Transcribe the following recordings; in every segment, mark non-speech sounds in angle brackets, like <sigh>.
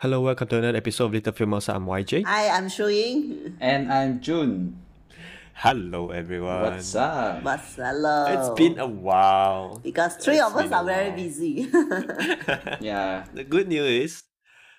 Hello, welcome to another episode of Little Filmos. I'm YJ. Hi, I'm Shuing. And I'm June. Hello, everyone. What's up? What's hello? It's been a while. because three it's of us are very busy. <laughs> Yeah. The good news is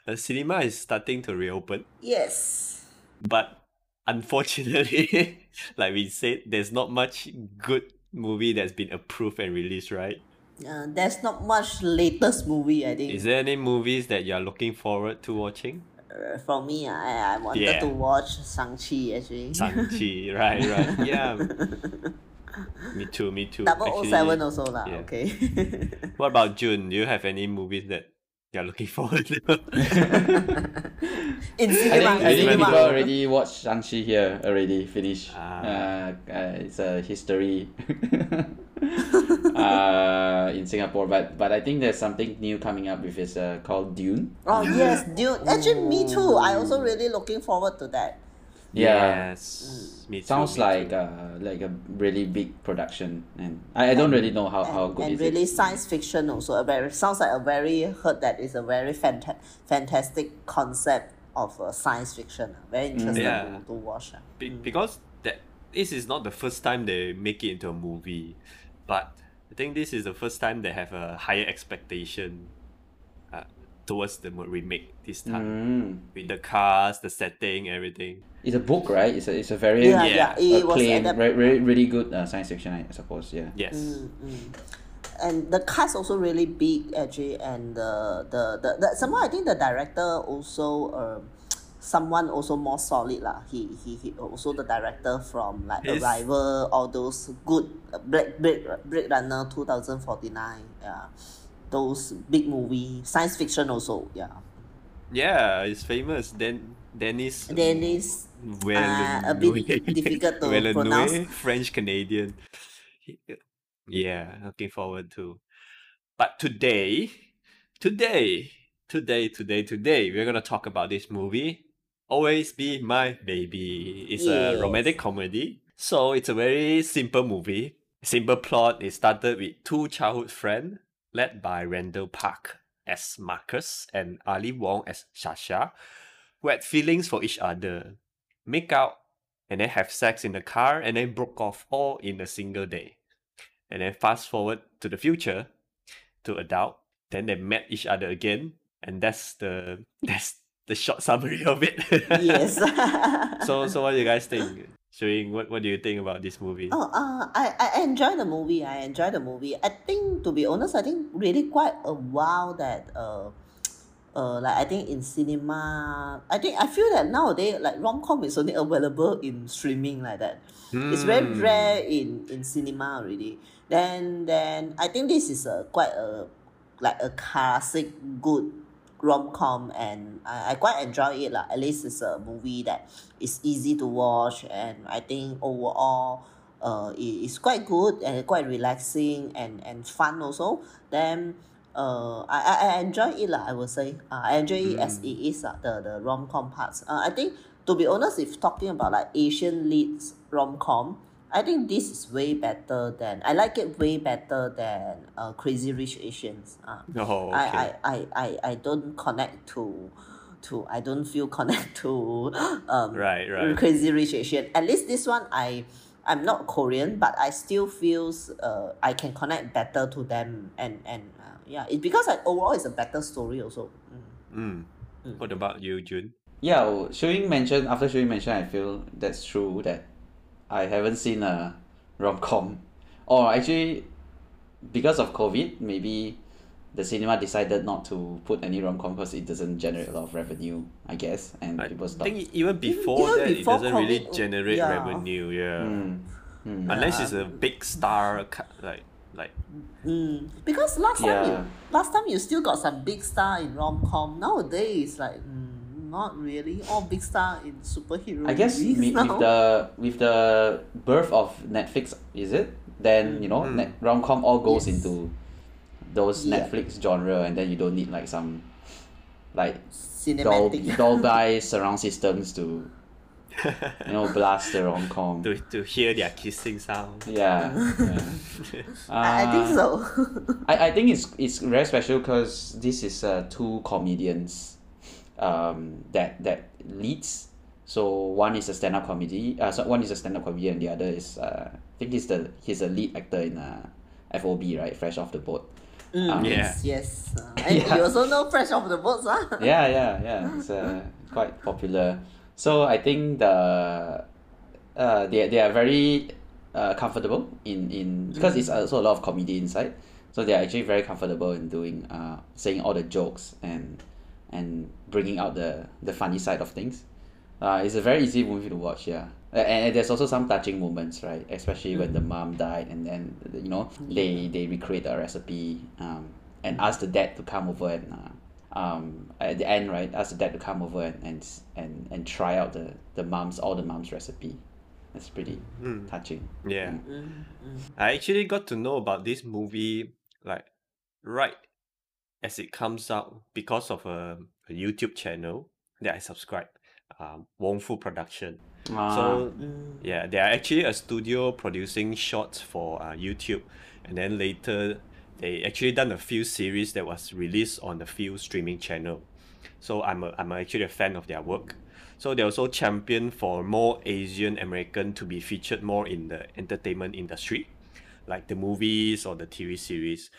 the cinema is starting to reopen, yes. But unfortunately, <laughs> like we said, there's not much good movie that's been approved and released, right? Uh, there's not much latest movie, I think. Is there any movies that you're looking forward to watching? Uh, for me, I, I wanted Yeah. to watch Shang-Chi actually. Shang-Chi, <laughs> right, right. Yeah. <laughs> me too, me too. Double O Actually, also lah. yeah. Okay. What about June? Do you have any movies that you're looking forward to? In I think, I think cinema. people already watched Shang-Chi here already finished. Ah. Uh, uh, it's a history <laughs> uh, in Singapore, but but I think there's something new coming up with it's uh, called Dune. Oh yes, <gasps> Dune. Actually, me too. I also really looking forward to that. Yeah. Yes. Me too, Sounds me like too. uh, like a really big production, and I, I don't really know how, how and, good and is really it. science fiction also a very sounds like a very heard that is a very fanta- fantastic concept of uh, science fiction ah. very interesting Yeah. to, to watch ah. Be- because that this is not the first time they make it into a movie, but I think this is the first time they have a higher expectation uh, towards the mo- remake this time Mm. with the cast, the setting, everything. It's a book, right? It's a it's a very yeah Yeah. yeah it was acclaimed, adapt- re- re- really good uh, science fiction, I suppose. Yeah. Yes. Mm, and the cast also really big actually and the the, the, the somehow I think the director also um <tsk> someone also more solid lah he, he he also the director from like Yes. Arrival all those good uh, Blade Blade Blade Runner 2049 yeah those big movie science fiction also yeah Yeah, it's famous. Then Denis. Denis Villeneuve. uh, a bit difficult to <laughs> pronounce. French Canadian. Yeah, looking forward to. But today, today, today, today, today, we're gonna talk about this movie. Always be my baby. It's a romantic comedy. So it's a very simple movie. Simple plot. It started with two childhood friends led by Randall Park as Marcus and Ali Wong as Sasha, who had feelings for each other, make out, and then have sex in the car, and then broke off all in a single day. And then fast forward to the future, to adult, then they met each other again, and that's the <laughs> that's the short summary of it. yes <laughs> so <laughs> so what do you guys think? Shuing what what do you think about this movie? Oh, uh, I, I enjoy the movie. I enjoy the movie. I think, to be honest, I think really quite a while that uh, uh, like I think in cinema, I think I feel that nowadays like rom com is only available in streaming like that. It's very Hmm. rare in in cinema already. Then then I think this is a quite a like a classic good rom com and I, I quite enjoy it lah. At least it's a movie that is easy to watch and I think overall uh it is quite good and quite relaxing and, and fun also. Then uh I, I, I enjoy it lah, I would say. Uh, I enjoy it as it is uh, the, the rom com parts. Uh, I think to be honest if talking about like Asian leads rom com I think this is way better than I like it way better than uh, Crazy Rich Asians. Uh, Oh, I, okay. I, I, I, I don't connect to to I don't feel <laughs> connect to um Right, right. Crazy Rich Asian. At least this one I I'm not Korean, but I still feels uh I can connect better to them and and yeah, it's because I, overall it's a better story also. Mm. Mm. What about you, Jun? Yeah, well, Shuing mentioned after Shuing mentioned, I feel that's true that I haven't seen a rom com, or actually, because of COVID, maybe the cinema decided not to put any rom com because it doesn't generate a lot of revenue, I guess, and I people stop. think even before even that, before it doesn't really generate yeah. revenue. Yeah, Mm, mm. unless it's a big star, like like Mm. Because last time you last time you still got some big star in rom com. Nowadays like mm, not really all big star in superhero. I guess movies with, with the with the birth of Netflix, is it? Then you know, Mm. net, rom com all goes Yes. into those Yeah. Netflix genre, and then you don't need like some like cinematic. Dol- Dolby <laughs> surround systems to you know, blast the rom com. to, to hear their kissing sound. Yeah. yeah. <laughs> I, I think Uh, so. <laughs> I, I think it's it's very special because this is uh, two comedians um, that that leads. So one is a stand up comedy. Uh, so one is a stand up comedian. And the other is uh, I think he's the he's a lead actor in uh, FOB right, Fresh Off the Boat. Mm, Um, yes, yes. Uh, <laughs> and Yeah. you also know Fresh Off the Boats, huh? yeah, yeah, yeah. It's uh, quite popular. So I think the uh, they they are very uh, comfortable in in because it's also a lot of comedy inside. So they are actually very comfortable in doing uh, saying all the jokes and and bringing out the the funny side of things. Uh, it's a very easy movie to watch, yeah. And, and there's also some touching moments, right? Especially when the mom died, and then you know they they recreate the recipe, um, and ask the dad to come over and uh, um, at the end, right? Ask the dad to come over and and and, and try out the the mom's all the mom's recipe. That's pretty touching. Yeah. Mm, mm. I actually got to know about this movie like right as it comes out because of a, a YouTube channel that I subscribe, um, Wong Fu Production. Ah, So Mm. yeah, they are actually a studio producing shorts for uh, YouTube, and then later they actually done a few series that was released on the few streaming channel. So I'm a, I'm actually a fan of their work. So they also champion for more Asian American to be featured more in the entertainment industry, like the movies or the TV series.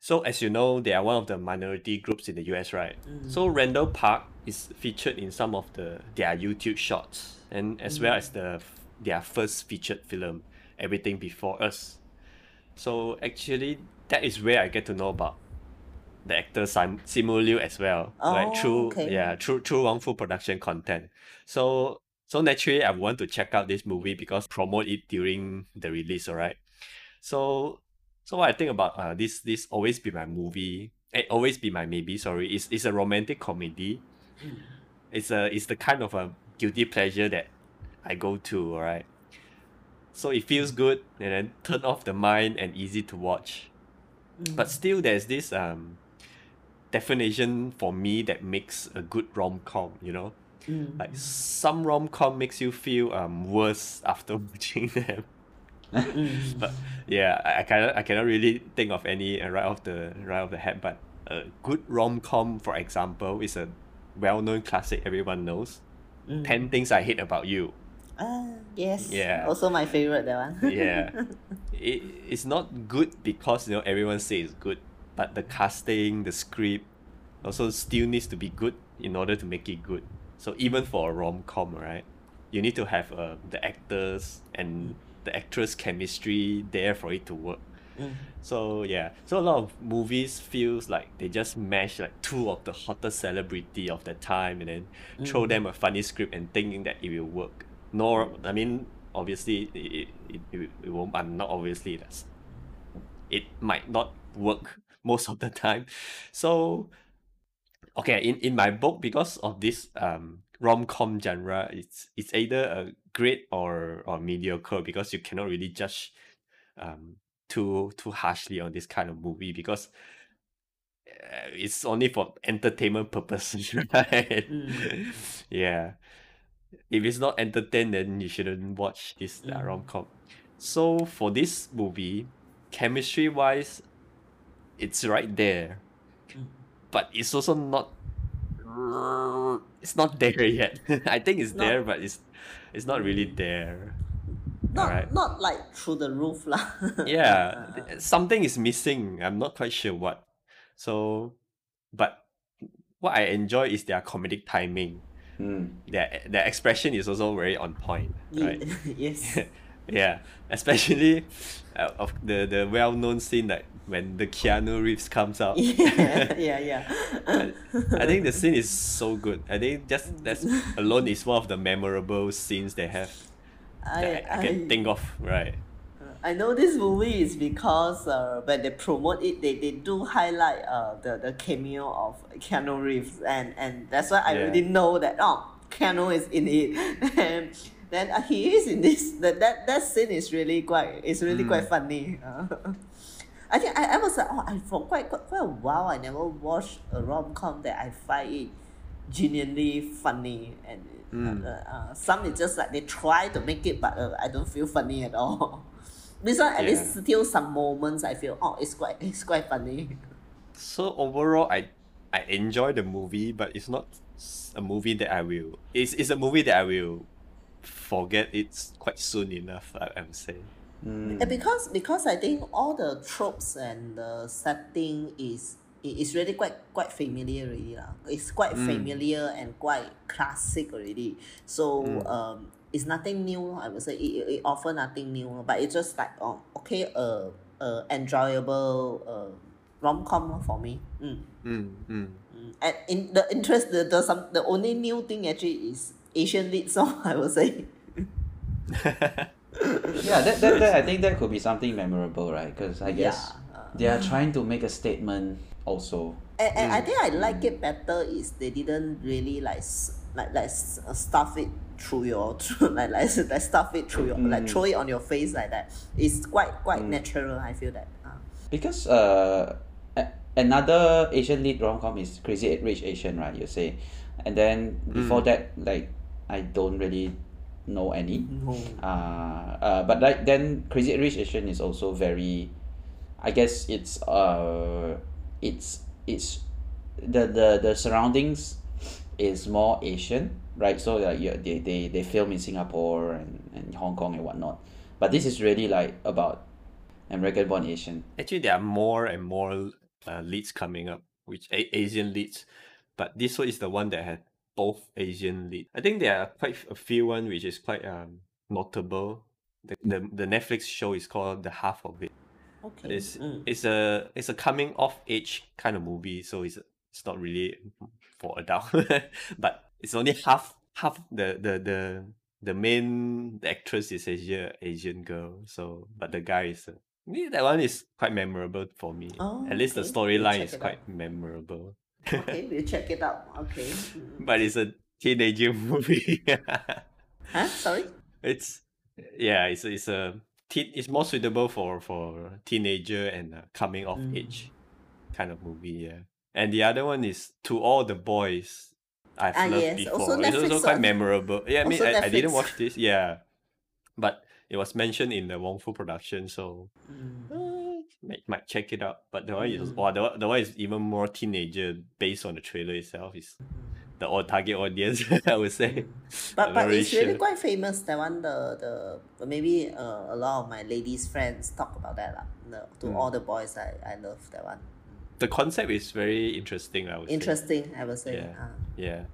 So as you know, they are one of the minority groups in the US, right? Mm. So Randall Park is featured in some of the their YouTube shorts, and as mm. well as the their first featured film, Everything Before Us. So actually, that is where I get to know about the actor Sim- Simu Liu as well, like Oh, through okay. yeah through through Wong Fu production content. So so naturally, I want to check out this movie because promote it during the release. Alright. So so what I think about uh this this always be my movie. Eh, always be my maybe. Sorry, it's it's a romantic comedy. It's a it's the kind of a guilty pleasure that I go to. Alright. So it feels good and then turn off the mind and easy to watch. But still, there's this um definition for me that makes a good rom com. You know, Mm. like some rom com makes you feel um worse <laughs> after watching them. Mm. But yeah, I, I cannot I cannot really think of any uh, right off the right off the head. But a good rom com, for example, is a well known classic everyone knows. Mm. Ten Things I Hate About You. Ah, yes. Yeah. Also my favorite, that one. Yeah, <laughs> it, it's not good because you know everyone says it's good, but the casting, the script, also still needs to be good in order to make it good. So even for a rom com, right, you need to have uh, the actors and the actress chemistry there for it to work. Mm. So yeah, so a lot of movies feels like they just mash like two of the hottest celebrity of the time and then throw them a funny script and thinking that it will work. Nor I mean obviously it, it, it, it won't I'm not obviously that's it might not work <laughs> most of the time. So okay, in, in my book, because of this um rom com genre, it's it's either a great or or mediocre because you cannot really judge um too too harshly on this kind of movie because uh, it's only for entertainment purposes, <laughs> right? Mm. yeah. If it's not entertained, then you shouldn't watch this uh, Mm. rom com. So for this movie, chemistry wise, it's right there, Mm. but it's also not. It's not there <laughs> yet. I think it's Not- there, but it's it's not really there. Not, Alright. not like through the roof lah. <laughs> yeah <laughs> something is missing i'm not quite sure what so but what i enjoy is their comedic timing Mm. their their expression is also very on point right <laughs> yes. <laughs> yeah especially uh, of the the well-known scene like when the keanu reeves comes out <laughs> yeah, yeah, yeah. I, I think the scene is so good i think just that's alone is one of the memorable scenes they have that I, I can think of right I know this movie is because uh, when they promote it, they, they do highlight uh, the, the cameo of Keanu Reeves, and, and that's why I Yeah. already know that oh Keanu is in it, <laughs> and then uh, he is in this. That that that scene is really quite it's really Mm. quite funny. Uh, <laughs> I think I, I was like oh I for quite quite, quite a while I never watched a rom com that I find it genuinely funny and uh, uh, some is just like they try to make it but uh, I don't feel funny at all. <laughs> This one at Yeah. least still some moments I feel oh it's quite it's quite funny. So overall, I I enjoy the movie, but it's not a movie that I will. It's, it's a movie that I will forget. It's quite soon enough. I, I would say. Mm. And because because I think all the tropes and the setting is it is really quite quite familiar already lah. It's quite familiar and quite classic already. So um, it's nothing new. I would say it, it, it offer nothing new, but it's just like oh okay uh, uh enjoyable uh rom com for me. Mm. Mm, mm. Mm. And in the interest the, the some the only new thing actually is Asian lead song <laughs> I would say. <laughs> yeah, that, that, that I think that could be something memorable, right? Because I guess Yeah, uh, they are trying to make a statement also. And, and I think I like it better is they didn't really like like like uh, stuff it through your through, <laughs> like like, <laughs> like stuff it through your like Mm. throw it on your face like that. It's quite quite natural. I feel that. Uh, Because uh, a- another Asian lead rom com is Crazy Rich Asian, right? You say, and then before that, like I don't really know any. no. Uh, uh, but like then Crazy Rich Asian is also very, I guess it's uh, it's it's the the the surroundings is more Asian, right? So like yeah, they, they they film in Singapore and, and Hong Kong and whatnot, but this is really like about American born Asian. Actually, there are more and more uh, leads coming up, which a- Asian leads, but this one is the one that had both Asian lead. I think there are quite a few one which is quite um notable. The, the the Netflix show is called The Half of It. Okay. It's Mm. it's a it's a coming of age kind of movie, so it's it's not really for adult, <laughs> but it's only half half the the the the main the actress is Asia Asian girl, so but the guy is. Uh, that one is quite memorable for me. Oh, At least the okay. We'll storyline is it quite memorable. okay, we'll check it out. Okay. Mm. but it's a teenager <laughs> movie. Huh? Sorry. it's yeah, it's it's a teen, it's more suitable for for teenager and uh, coming of Mm. age kind of movie. Yeah, and the other one is to all the boys I've Ah, loved yes, before. also it's also quite memorable. Yeah, I mean, I, I didn't watch this. Yeah, but it was mentioned in the Wong Fu production, so Mm. uh, might, might check it out. But the one is Mm. wow, the, the one is even more teenager based on the trailer itself. Is the all target audience, <laughs> I would say. But I'm but it's really quite famous. That one the the maybe uh, a lot of my ladies friends talk about that lah. The, to Mm. all the boys, I, I love that one. The concept is very interesting. I would say. Interesting, I would say. Yeah. Uh, Yeah.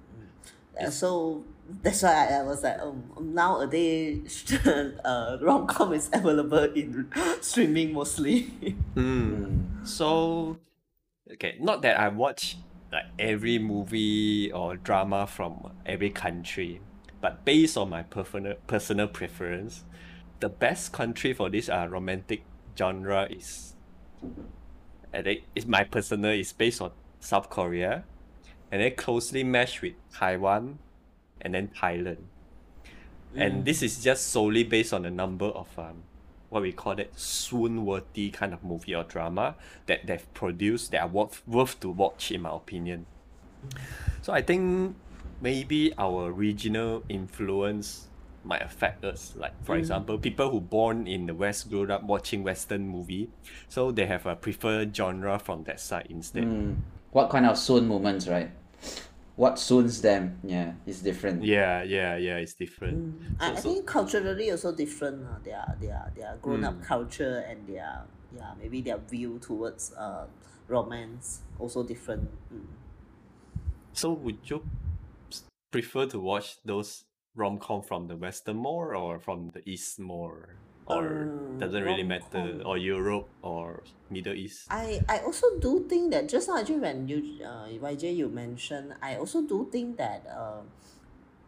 uh, so that's why I, I was like, um, nowadays, <laughs> uh, rom com is available in <laughs> streaming mostly. Hmm. Mm. So, okay, not that I watch like every movie or drama from every country, but based on my personal personal preference, the best country for this uh, romantic genre is, I think, is my personal is based on South Korea, and then closely matched with Taiwan, and then Thailand. And this is just solely based on the number of um, what we call it swoon-worthy kind of movie or drama that they've produced that are worth, worth to watch in my opinion. So I think maybe our regional influence might affect us. Like for example, people who born in the West grew up watching Western movie, so they have a preferred genre from that side instead. Mm. What kind of swoon moments, right? What swoons them? Yeah, it's different. Yeah, yeah, yeah, it's different. I, So- I so- think culturally also different. Uh, their their their grown up Mm. culture and their yeah maybe their view towards uh romance also different. Mm. So would you prefer to watch those rom com from the Western more or from the East more? Or Uh, doesn't really matter rom-com. or Europe or Middle East? I, I also do think that just now actually when you uh, YJ you mentioned I also do think that uh,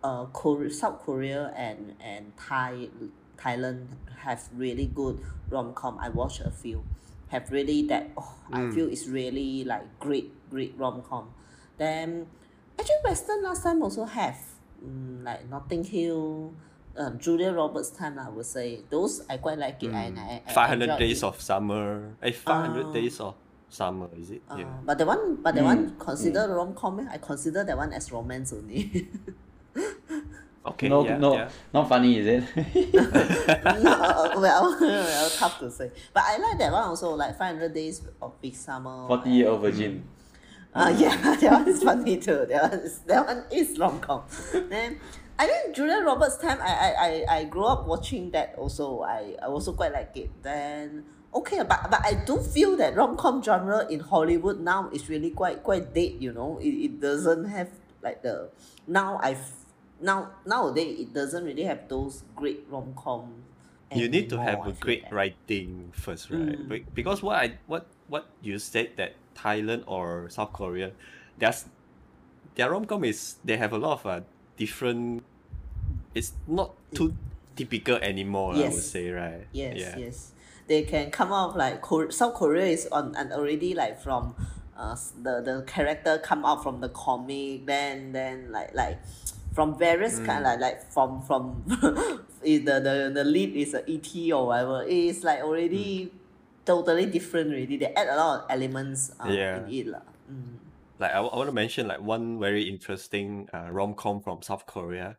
uh Korea, South Korea and and Thai Thailand have really good rom com. I watched a few, have really that oh I Mm. feel it's really like great great rom com. Then actually Western last time also have mm, like Notting Hill. Um, Julia Roberts time I would say those I quite like it and I, I Five hundred days it. of summer. Eh, five hundred Ah. days of Summer, is it? Uh, yeah. but the one, but the one Mm, consider rom com. I consider that one as romance only. <laughs> Okay. no, yeah, no, yeah. not funny, is it? <laughs> no, <laughs> well, well, tough to say. But I like that one also, like 500 Days of Big Summer. Forty year old virgin. Uh, <laughs> yeah, <laughs> that one is funny too. That one is, that one is rom com. <laughs> Then I think Julia Roberts' time, I, I, I, I grew up watching that also. I, I also quite like it. Then okay, but but I do feel that rom com genre in Hollywood now is really quite quite dead. You know, it, it doesn't have like the now I've now nowadays it doesn't really have those great rom com. you need to have a I great that. writing first, right? Mm. Because what I what what you said that Thailand or South Korea, there's their rom com is they have a lot of uh, different. It's not too typical anymore. I would say, right? Yes, yeah. yes. They can come out like South Korea is on and already like from uh the the character come out from the comic then then like like from various kind like like from from <laughs> the, the the lead is a ET or whatever. It is like already totally different already. They add a lot of elements uh, Yeah. in it. Mm. Like I, want to mention like one very interesting uh, rom com from South Korea,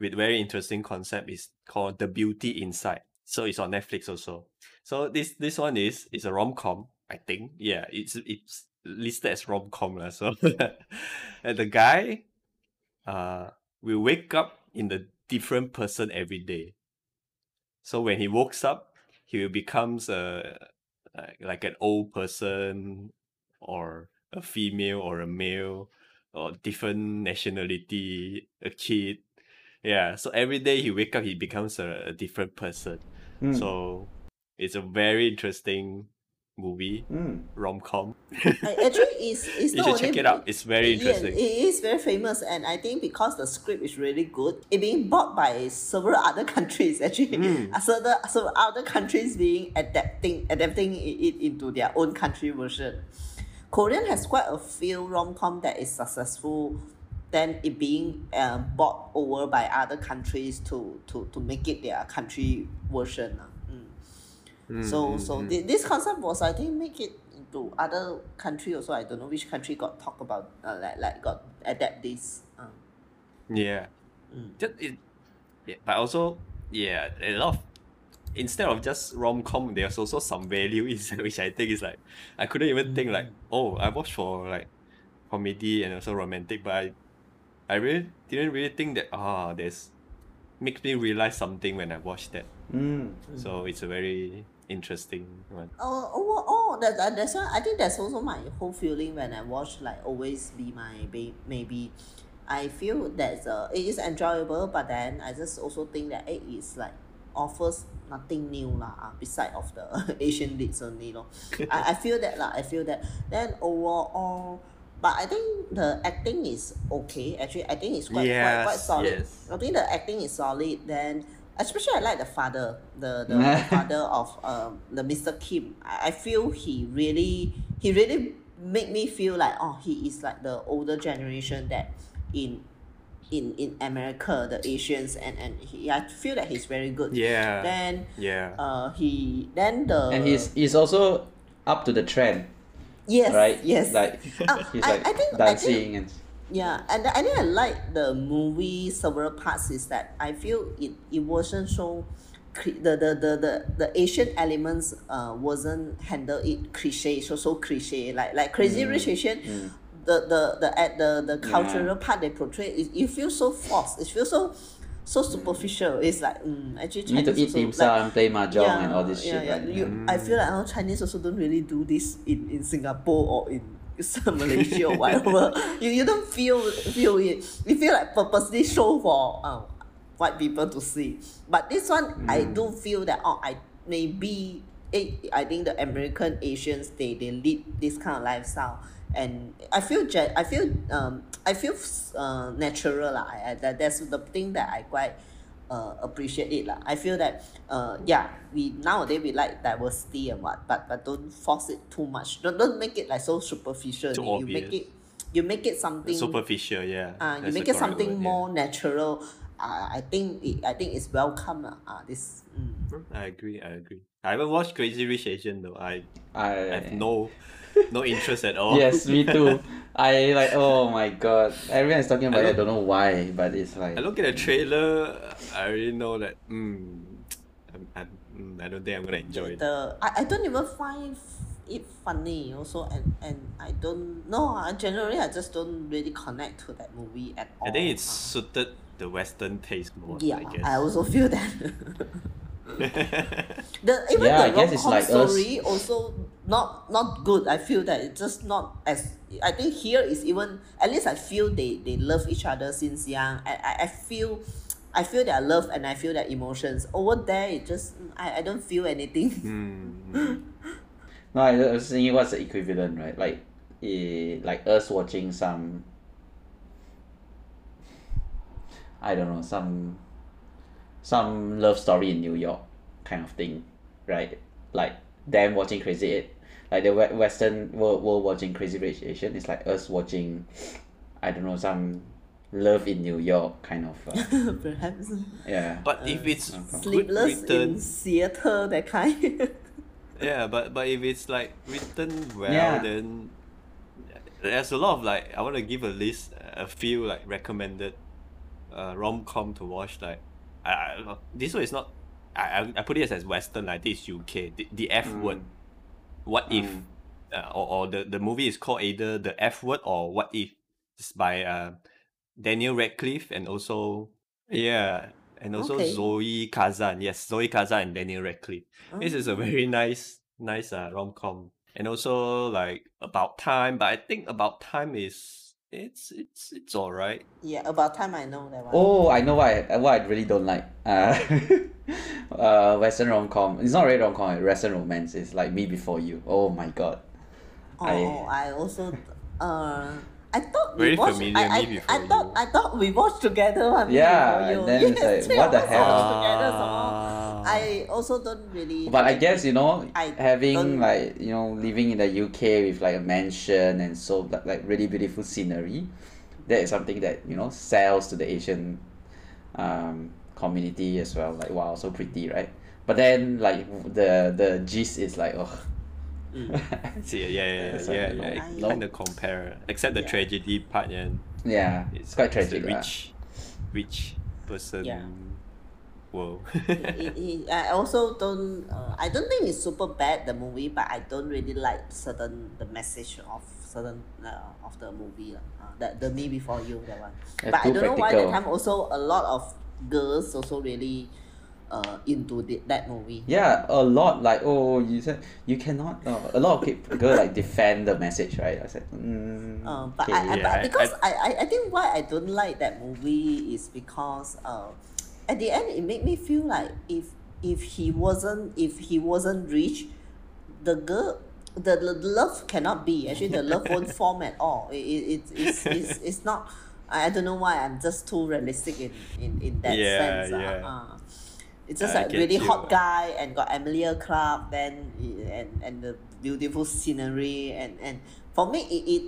with very interesting concept is called The Beauty Inside. So it's on Netflix also. So this this one is is a rom com. I think yeah, it's it's listed as rom com lah. So <laughs> and the guy, uh, will wake up in the different person every day. So when he wakes up, he becomes a like, an old person or a female or a male or different nationality, a kid. Yeah, so every day he wake up, he becomes a, a different person. Mm. So it's a very interesting movie, Mm. rom com. Actually, it's, it's <laughs> You should check it out. It's very interesting. Yeah, it is very famous, and I think because the script is really good, it being bought by several <laughs> other countries. Actually, Mm. uh, so the so other countries being adapting adapting it, it into their own country version. Korean has quite a few rom com that is successful. Then it being uh, bought over by other countries to to to make it their country version. Lah. Mm. So mm, so mm. thi- this concept was I think make it into other country also. I don't know which country got talk about uh, like like got adapt this. Uh, Yeah. Just it, yeah, but also yeah, a lot of instead of just rom com, there's also some value inside, <laughs> which I think is like I couldn't even think like oh I watched for like comedy and also romantic, but I I really didn't really think that ah there's makes me realize something when I watched that. Mm. So it's a very interesting one. Oh, oh, oh, that, that, that's why I think that's also my whole feeling when I watch like always be my babe maybe. I feel that uh, it is enjoyable, but then I just also think that it is like offers nothing new lah. ah, Beside of the <laughs> Asian leads only lor. I, I feel that lah. I feel that. Then overall, but I think the acting is okay. Actually, I think it's quite quite, quite solid. yes. I think the acting is solid. Then especially I like the father, the the, the <laughs> father of um the Mr. Kim. I, I feel he really he really make me feel like oh he is like the older generation that in in in America the Asians and and he I feel that he's very good. Yeah. Then yeah. uh he then the And he's he's also up to the trend, yes right? yes Like Ah, he's I- like I think- I think- and Yeah, and I think I like the movie several parts is that I feel it, it wasn't so cli- the, the, the, the, the Asian elements uh wasn't handled it cliche so so cliche like like Crazy Rich Asian the the the at the the cultural part they portray it, it feels so forced it feels so so superficial it's like mm, actually you need to eat also, dim like, sum, play mahjong, and all this yeah, shit. yeah. right? You, I feel like oh, Chinese also don't really do this in, in Singapore or in Malaysia or whatever. you, you don't feel feel it. You feel like purposely show for uh, white people to see. But this one, I do feel that oh, I maybe it, I think the American Asians they, they lead this kind of lifestyle. And I feel I feel um I feel uh, natural lah. I, I, that, that's the thing that I quite uh, appreciate it lah. I feel that uh yeah we nowadays we like diversity and what but but don't force it too much. Don't don't make it like so superficial. Too you, you make it you make it something Superficial, yeah. uh, you That's make it something word, yeah. more natural. Uh, I think it, I think it's welcome lah. Uh, this mm. I agree. I agree. I haven't watched Crazy Rich Asian though. I I have no no interest at all. yes, me too. <laughs> I like oh my god. Everyone is talking about I it. I don't know why, but it's like I look at the trailer, I already know that. Mm, I'm, I'm, mm, I don't think I'm gonna enjoy it. the I, I don't even find it funny also and and I don't no I generally I just don't really connect to that movie at all. I think it's suited the Western taste more. yeah, I guess. I also feel that. <laughs> the even Yeah, I the guess it's rom-com like us. story also not not good. I feel that it's just not as I think here is even at least I feel they they love each other since young. I I, I feel I feel their love and I feel their emotions. Over there it just I, I don't feel anything. Mm. <laughs> No, I was thinking what's the equivalent, right? Like, eh, like us watching some. I don't know some. Some love story in New York, kind of thing, right? Like them watching Crazy Eight, like the we- Western world, world watching Crazy Rich Asian. It's like us watching, I don't know some, love in New York kind of. Uh, <laughs> Perhaps yeah. But if it's Uh, sleepless written, in Seattle that kind. <laughs> yeah, but but if it's like written well, Yeah. then there's a lot of like I want to give a list, a few like recommended, uh, rom com to watch. Like, I, I this one is not. I, I I put it as Western. Like this UK. The, the F word. What if? Mm. Uh, or, or the, the movie is called either the F word or What If. It's by uh, Daniel Radcliffe and also yeah, and also Okay. Zoe Kazan. Yes, Zoe Kazan and Daniel Radcliffe. This is a very <laughs> nice, nice uh, rom com, and also like about time. But I think about time is it's it's it's alright. yeah, about time I know that one. Oh, I know what I, what I really don't like. Uh, <laughs> uh, Western rom com. It's not really rom com. Western romance. It's like Me Before You. Oh my god. Oh, I- I, also uh I thought Very we watched familiar, I, I, Before I thought You. I thought we watched together one Me Yeah, Before You. and then it's <laughs> yes, like, what the hell? watched together somehow. Ah. I uh-huh. also don't really But I guess you know I having don't- like you know living in the UK with like a mansion and so like, like really beautiful scenery, that is something that you know sells to the Asian, um, community as well. Like wow, so pretty, right? But then like the the gist is like oh. <laughs> See, yeah, yeah, yeah, It's yeah, like, yeah. no, It no. kind of compare, except the Yeah. tragedy part, and yeah, it's quite it's tragic. a lah. rich, rich uh. person Yeah. World. it, it, I also don't uh, I don't think it's super bad the movie but I don't really like certain the message of certain uh, of the movie uh, that the me before you that one That's but I don't know why that practical. time also a lot of girls also really uh, into the, that movie Yeah, a lot like oh you said you cannot. Uh, a lot of people <laughs> girl like defend the message, right? I said, mm, Uh, but okay. I, I, Yeah, but because I, I, I think why I don't like that movie is because uh, at the end it made me feel like if if he wasn't if he wasn't rich, the girl the, the love cannot be actually the love won't <laughs> form at all. It, it, it it's, it's, it's not. I I don't know why I'm just too realistic in, in, in that Yeah, sense. uh, yeah. uh. It's just I like really you. hot guy and got Emilia Clarke then and and the beautiful scenery and and for me it it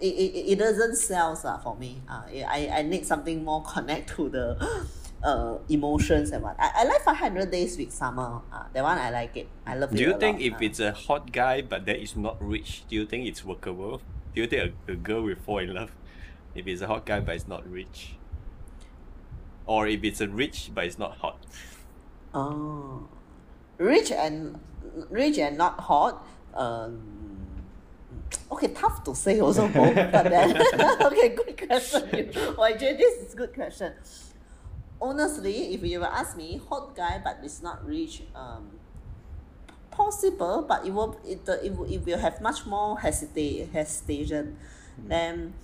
it, it, it doesn't sell uh, for me. Uh, I, I need something more connect to the uh, emotions and what. I, I like 500 Days with Summer. Uh, that one I like it. I love it. Do you think lot. if uh. it's a hot guy but that is not rich, do you think it's workable? Do you think a, a girl will fall in love if it's a hot guy but it's not rich? Or if it's a rich but it's not hot? Oh, rich and rich and not hot. Um, okay, tough to say also but then <laughs> okay, good question. <laughs> Why this is good question. Honestly, if you were ask me, hot guy but it's not rich, um, possible, but it will it it will, it will have much more hesitate hesitation. Then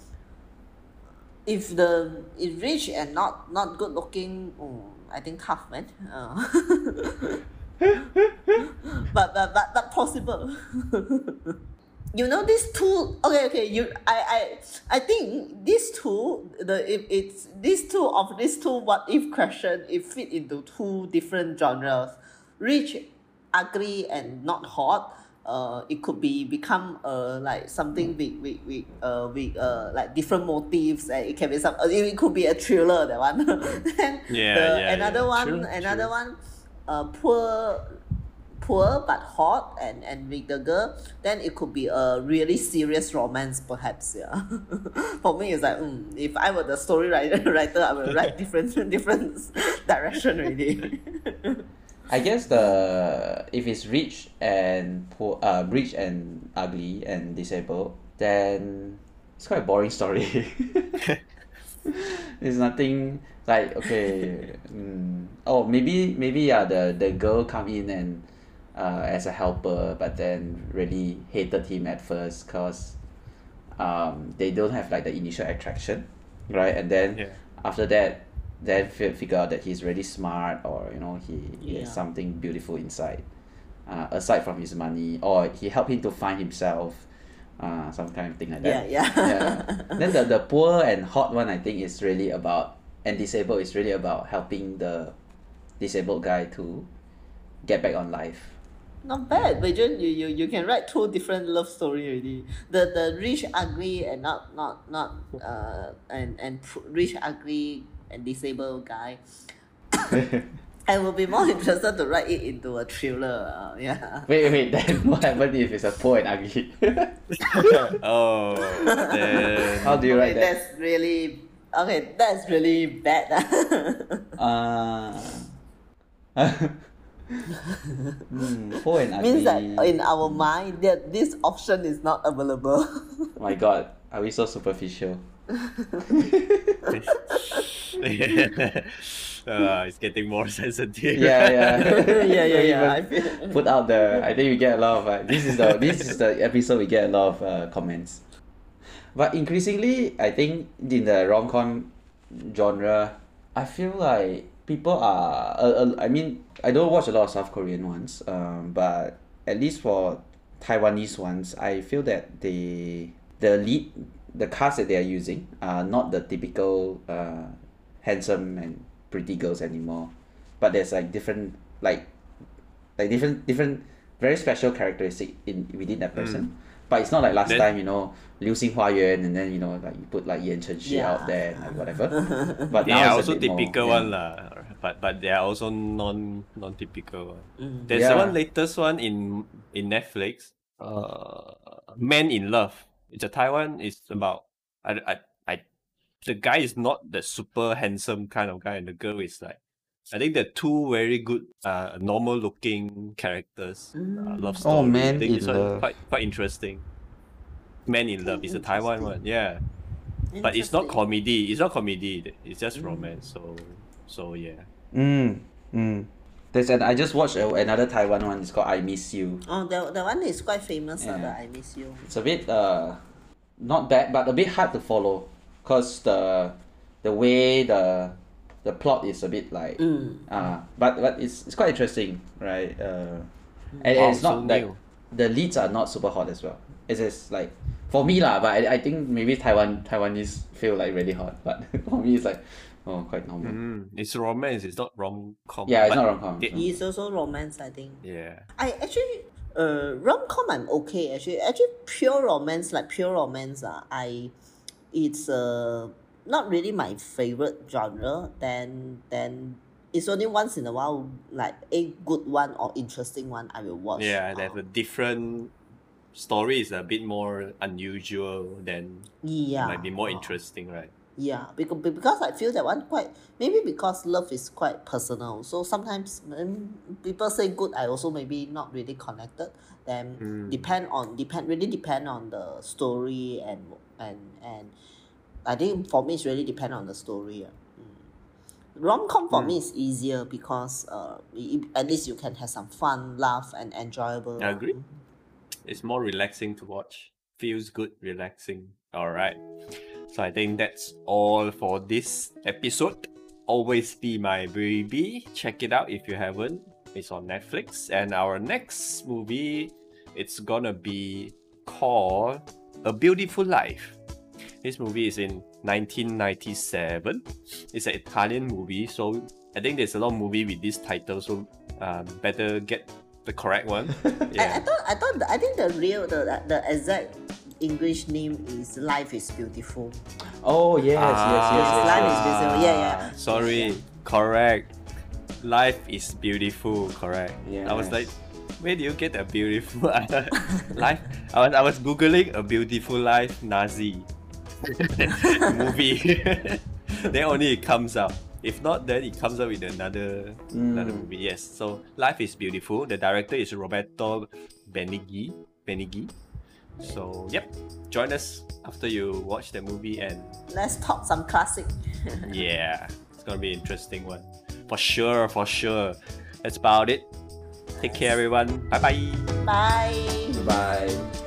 if the if rich and not not good looking, oh, I think tough man. Uh. <laughs> <laughs> but, but but but possible. <laughs> you know these two okay okay you I I I think these two the if it's these two of these two what if question it fit into two different genres. Rich, ugly and not hot. Uh, it could be become uh like something with with with uh with uh like different motives and it can be some uh, it, it could be a thriller that one <laughs> then Yeah, the, yeah, another yeah. one True, another true. one uh poor poor but hot and and with the girl, then it could be a really serious romance, perhaps. Yeah. <laughs> For me, it's like mm, if I were the story writer, <laughs> writer I would write different <laughs> different direction really I guess the if it's rich and poor, uh, rich and ugly and disabled, then it's quite a boring story. There's nothing like okay, mm, oh maybe maybe yeah the the girl come in and uh, as a helper, but then really hated him at first cause um they don't have like the initial attraction, right? And then Yeah. after that, then fi- figure out that he's really smart or you know he, he has something beautiful inside, uh, aside from his money, or he helped him to find himself, uh, some kind of thing like yeah, that. yeah. yeah. <laughs> Then the, the poor and hot one I think is really about and disabled is really about helping the disabled guy to get back on life. Not bad, but you, you, you, you can write two different love story already. The the rich ugly and not not not uh and and rich ugly and disabled guy. <laughs> I will be more interested to write it into a thriller. Uh, yeah. Wait, wait, then what happens if it's a poor and ugly? <laughs> oh, then How do you okay, write that? that's really okay. That's really bad. <laughs> Uh, poor and ugly. Means that in our mind that this option is not available. <laughs> My God, are we so superficial? uh, <laughs> it's getting more sensitive. <laughs> Yeah, yeah, yeah, yeah, yeah. I feel. Put out the. I think we get a lot of. Uh, this is the this is the episode we get a lot of uh, comments. But increasingly, I think in the rom com genre, I feel like people are. Uh, uh, I mean, I don't watch a lot of South Korean ones. Um, but at least for Taiwanese ones, I feel that they the lead the cast that they are using are not the typical uh, handsome and pretty girls anymore. But there's like different like like different different very special characteristic in within that person. But it's not like last Then- time, you know, Liu Xing Hua Yuan and then you know like you put like Yan Chen Shi out there and like whatever. <laughs> But They now are it's a also bit more, typical yeah. one lah, but but they are also non non typical one. Mm. There's Yeah. one latest one in in Netflix. Uh, Man in Love. It's a Taiwan. It's about I, I I the guy is not the super handsome kind of guy, and the girl is like I think they're two very good uh normal looking characters. Uh, love story. Oh, Man I think in this one Love. quite quite interesting. Man in Love. It's a Taiwan one. Yeah, but it's not comedy. It's not comedy. It's just romance. So so yeah. Mm, mm. There's an I just watched a, another Taiwan one. It's called I Miss You. Oh, that, that one is quite famous. Uh, Yeah. the I Miss You. It's a bit uh, not bad, but a bit hard to follow, cause the the way the the plot is a bit like Mm. uh, but but it's it's quite interesting, right? Uh, and, Wow, and it's not so like new. the leads are not super hot as well. It's just like for me lah, but I, I think maybe Taiwan Taiwanese feel like really hot, but <laughs> for me it's like oh quite normal. Mm, it's romance. It's not rom com. Yeah, it's not rom-com, It's also romance, I think. Yeah. I actually uh rom com I'm okay actually actually pure romance like pure romance uh, I it's uh not really my favorite genre then then it's only once in a while like a good one or interesting one I will watch. Yeah, they have a different story. is a bit more unusual. than yeah. might be more uh, interesting, right? Yeah, because because I feel that one quite maybe because love is quite personal. So sometimes when people say good, I also maybe not really connected. Then Mm. depend on depend really depend on the story and and and I think for me it's really depend on the story. ah. Mm. Rom com for me is easier because uh i- i- at least you can have some fun, laugh, and enjoyable. I agree. It's more relaxing to watch. Feels good, relaxing. All right. So I think that's all for this episode. Always be my baby. Check it out if you haven't. It's on Netflix. And our next movie, it's gonna be called A Beautiful Life. This movie is in 1997. It's an Italian movie, so I think there's a lot of movie with this title, so um, better get the correct one. <laughs> I, I thought I thought the, I think the real the the exact English name is Life is Beautiful. Oh yes, yes, yes, yes, Yes, life is beautiful. Yeah, yeah. Ah, Sorry, correct. Life is beautiful, correct. Yeah. I was like, Where do you get a beautiful <laughs> life? I was I was googling a beautiful life Nazi <laughs> movie. <laughs> then only it comes out. If not, then it comes out with another another Mm. movie. Yes. So Life is Beautiful. The director is Roberto Benigni. Benigni. So yep. Join us after you watch the movie and Let's talk some classic. <laughs> yeah, it's gonna be an interesting one. For sure, for sure. That's about it. Take care everyone. Bye bye. Bye. Bye.